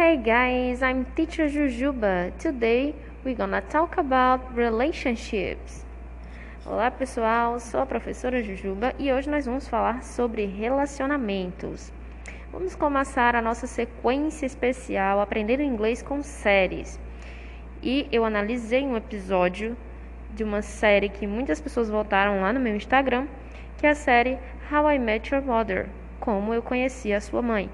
Hey guys, I'm teacher Jujuba. Today we're gonna talk about relationships. Olá pessoal, sou a professora Jujuba e hoje nós vamos falar sobre relacionamentos. Vamos começar a nossa sequência especial Aprendendo Inglês com Séries. E eu analisei um episódio de uma série que muitas pessoas votaram lá no meu Instagram, que é a série How I Met Your Mother Como Eu Conheci a Sua Mãe.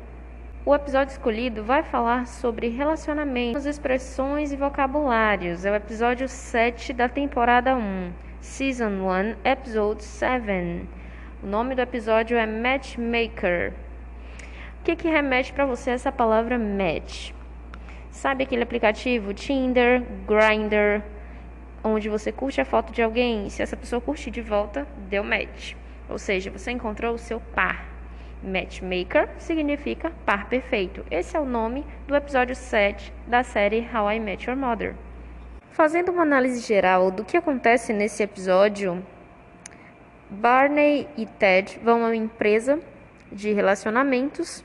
O episódio escolhido vai falar sobre relacionamentos, expressões e vocabulários. É o episódio 7 da temporada 1, Season 1, Episode 7. O nome do episódio é Matchmaker. O que, que remete para você essa palavra match? Sabe aquele aplicativo Tinder, Grindr, onde você curte a foto de alguém e se essa pessoa curtir de volta, deu match. Ou seja, você encontrou o seu par. Matchmaker significa par perfeito. Esse é o nome do episódio 7 da série How I Met Your Mother. Fazendo uma análise geral do que acontece nesse episódio, Barney e Ted vão a uma empresa de relacionamentos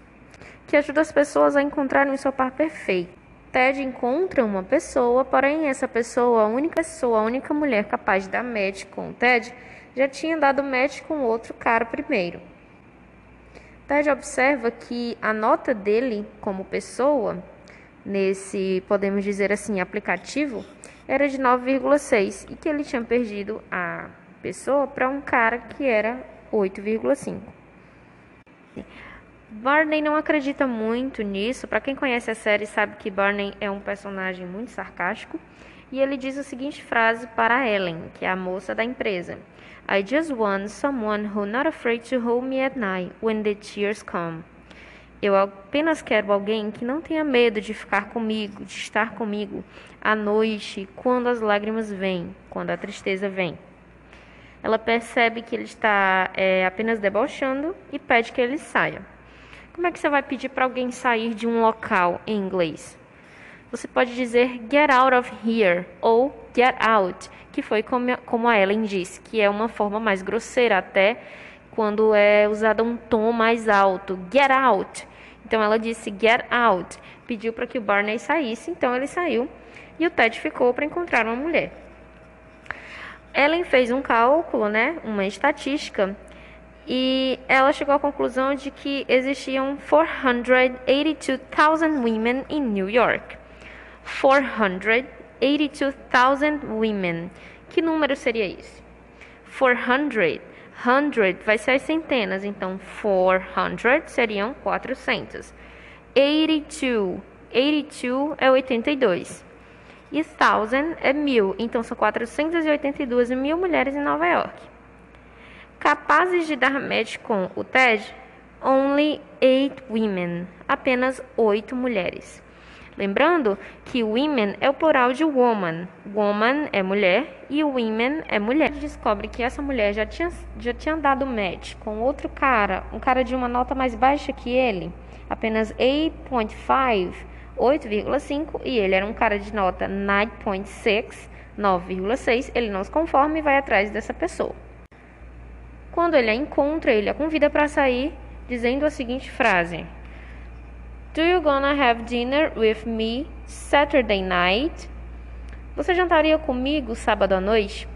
que ajuda as pessoas a encontrarem o seu par perfeito. Ted encontra uma pessoa, porém essa pessoa, a única pessoa, a única mulher capaz de dar match com o Ted, já tinha dado match com outro cara primeiro. Ted observa que a nota dele como pessoa, nesse, podemos dizer assim, aplicativo, era de 9,6 e que ele tinha perdido a pessoa para um cara que era 8,5. Barney não acredita muito nisso. Para quem conhece a série sabe que Barney é um personagem muito sarcástico e ele diz a seguinte frase para Ellen, que é a moça da empresa: I just want someone who not afraid to hold me at night when the tears come. Eu apenas quero alguém que não tenha medo de ficar comigo, de estar comigo à noite, quando as lágrimas vêm, quando a tristeza vem. Ela percebe que ele está é, apenas debochando e pede que ele saia. Como é que você vai pedir para alguém sair de um local em inglês? Você pode dizer get out of here ou get out, que foi como a Ellen disse, que é uma forma mais grosseira até quando é usada um tom mais alto, get out. Então ela disse get out, pediu para que o Barney saísse, então ele saiu e o Ted ficou para encontrar uma mulher. Ellen fez um cálculo, né, uma estatística, e ela chegou à conclusão de que existiam 482,000 women in New York. 482,000 women. Que número seria esse? 400. 100 vai ser as centenas, então 400 seriam 400. 82. 82 é 82. E 1000 é mil, então são 482 mil mulheres em Nova York. Capazes de dar match com o Ted? Only 8 women, apenas 8 mulheres. Lembrando que women é o plural de woman. Woman é mulher e women é mulher. Ele descobre que essa mulher já tinha, já tinha dado match com outro cara, um cara de uma nota mais baixa que ele, apenas 8.5, 8,5, e ele era um cara de nota 9.6, 9,6. Ele não se conforma e vai atrás dessa pessoa. Quando ele a encontra, ele a convida para sair, dizendo a seguinte frase: Do you gonna have dinner with me Saturday night? Você jantaria comigo sábado à noite?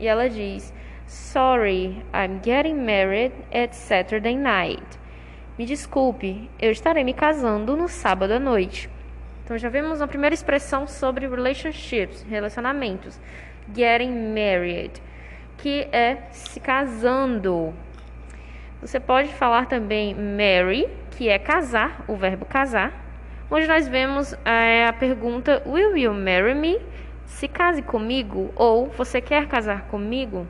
E ela diz: Sorry, I'm getting married at Saturday night. Me desculpe, eu estarei me casando no sábado à noite. Então já vemos a primeira expressão sobre relationships, relacionamentos. Getting married, que é se casando. Você pode falar também marry, que é casar, o verbo casar, onde nós vemos é, a pergunta Will you marry me? Se case comigo ou você quer casar comigo?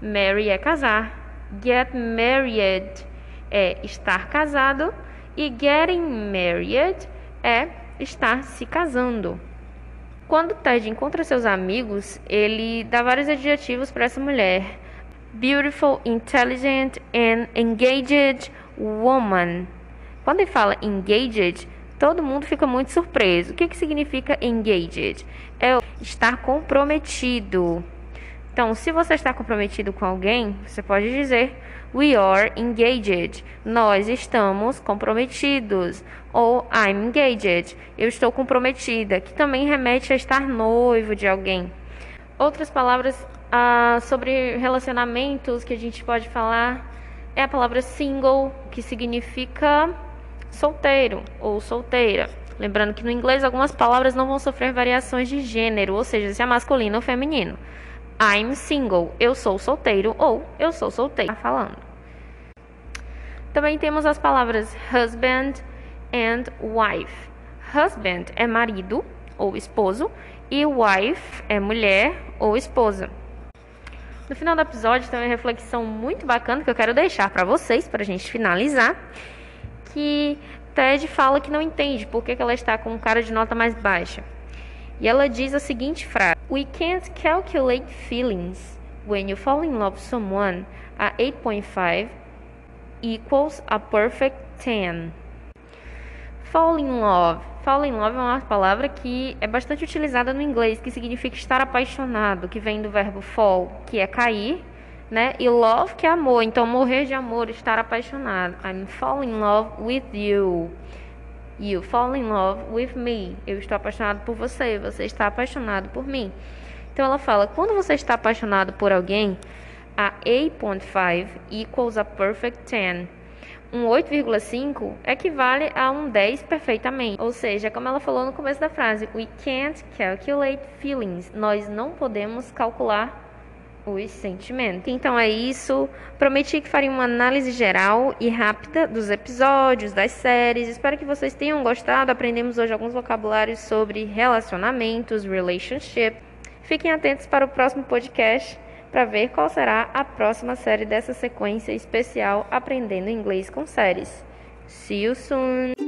Marry é casar, get married é estar casado e getting married é estar se casando. Quando Ted encontra seus amigos, ele dá vários adjetivos para essa mulher beautiful, intelligent and engaged woman. Quando ele fala engaged, todo mundo fica muito surpreso. O que, que significa engaged? É estar comprometido. Então, se você está comprometido com alguém, você pode dizer We are engaged. Nós estamos comprometidos. Ou I'm engaged. Eu estou comprometida, que também remete a estar noivo de alguém. Outras palavras ah, sobre relacionamentos que a gente pode falar é a palavra single, que significa solteiro ou solteira. Lembrando que no inglês algumas palavras não vão sofrer variações de gênero, ou seja, se é masculino ou feminino. I'm single, eu sou solteiro ou eu sou solteira. Falando. Também temos as palavras husband and wife. Husband é marido ou esposo e wife é mulher ou esposa. No final do episódio tem uma reflexão muito bacana que eu quero deixar para vocês, para a gente finalizar, que Ted fala que não entende por que ela está com um cara de nota mais baixa. E ela diz a seguinte frase: We can't calculate feelings. When you fall in love with someone, a 8.5 equals a perfect 10. Fall in love. Fall in love é uma palavra que é bastante utilizada no inglês, que significa estar apaixonado, que vem do verbo fall, que é cair, né? E love, que é amor. Então, morrer de amor, estar apaixonado. I'm fall in love with you. You fall in love with me. Eu estou apaixonado por você. Você está apaixonado por mim. Então ela fala: quando você está apaixonado por alguém, a 8.5 equals a perfect 10. Um 8,5 equivale a um 10 perfeitamente. Ou seja, como ela falou no começo da frase, we can't calculate feelings. Nós não podemos calcular os sentimentos. Então é isso. Prometi que faria uma análise geral e rápida dos episódios, das séries. Espero que vocês tenham gostado. Aprendemos hoje alguns vocabulários sobre relacionamentos, relationship. Fiquem atentos para o próximo podcast para ver qual será a próxima série dessa sequência especial Aprendendo Inglês com Séries. See you soon!